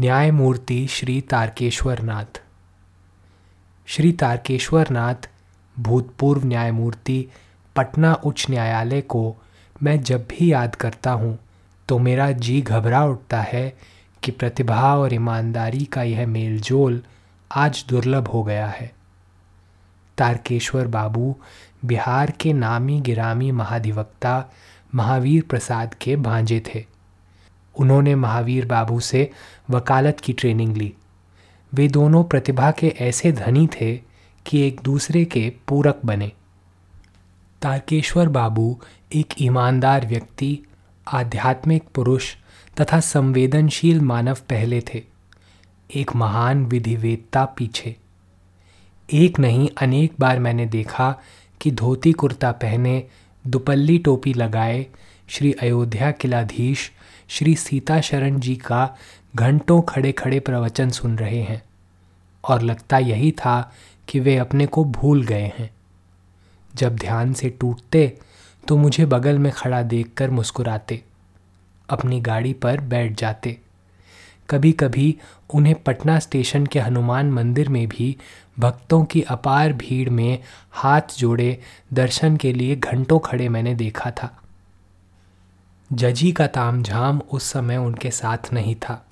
न्यायमूर्ति श्री तारकेश्वर नाथ श्री तारकेश्वर नाथ भूतपूर्व न्यायमूर्ति, पटना उच्च न्यायालय को मैं जब भी याद करता हूँ तो मेरा जी घबरा उठता है कि प्रतिभा और ईमानदारी का यह मेलजोल आज दुर्लभ हो गया है। तारकेश्वर बाबू, बिहार के नामी गिरामी महाधिवक्ता महावीर प्रसाद के भांजे थे। उन्होंने महावीर बाबू से वकालत की ट्रेनिंग ली। वे दोनों प्रतिभा के ऐसे धनी थे कि एक दूसरे के पूरक बने। तारकेश्वर बाबू एक ईमानदार व्यक्ति, आध्यात्मिक पुरुष तथा संवेदनशील मानव पहले थे। एक महान विधिवेदता पीछे। एक नहीं, अनेक बार मैंने देखा कि धोती कुर्ता पहने, दुपल्ली टोपी लगाए, श्री अयोध्या किलाधीश श्री सीता शरण जी का घंटों खड़े खड़े प्रवचन सुन रहे हैं और लगता यही था कि वे अपने को भूल गए हैं। जब ध्यान से टूटते तो मुझे बगल में खड़ा देखकर मुस्कुराते, अपनी गाड़ी पर बैठ जाते। कभी कभी उन्हें पटना स्टेशन के हनुमान मंदिर में भी भक्तों की अपार भीड़ में हाथ जोड़े दर्शन के लिए घंटों खड़े मैंने देखा था। जजी का तामझाम उस समय उनके साथ नहीं था।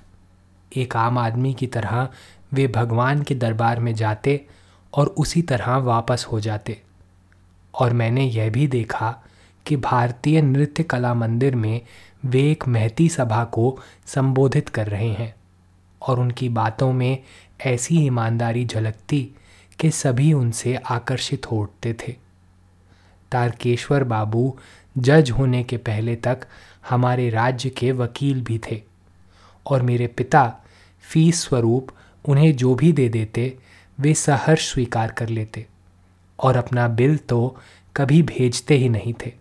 एक आम आदमी की तरह वे भगवान के दरबार में जाते और उसी तरह वापस हो जाते। और मैंने यह भी देखा कि भारतीय नृत्य कला मंदिर में वे एक महती सभा को संबोधित कर रहे हैं और उनकी बातों में ऐसी ईमानदारी झलकती कि सभी उनसे आकर्षित हो उठते थे। तारकेश्वर बाबू जज होने के पहले तक हमारे राज्य के वकील भी थे और मेरे पिता फ़ीस स्वरूप उन्हें जो भी दे देते, वे सहर्ष स्वीकार कर लेते और अपना बिल तो कभी भेजते ही नहीं थे।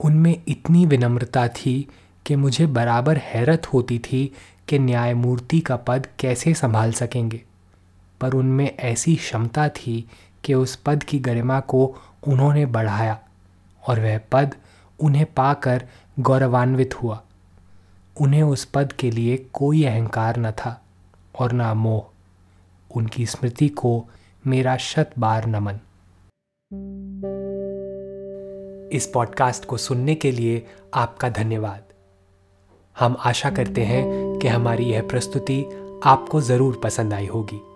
उनमें इतनी विनम्रता थी कि मुझे बराबर हैरत होती थी कि न्यायमूर्ति का पद कैसे संभाल सकेंगे, पर उनमें ऐसी क्षमता थी कि उस पद की गरिमा को उन्होंने बढ़ाया और वह पद उन्हें पाकर गौरवान्वित हुआ। उन्हें उस पद के लिए कोई अहंकार न था और ना मोह। उनकी स्मृति को मेरा शत बार नमन। इस पॉडकास्ट को सुनने के लिए आपका धन्यवाद। हम आशा करते हैं कि हमारी यह प्रस्तुति आपको ज़रूर पसंद आई होगी।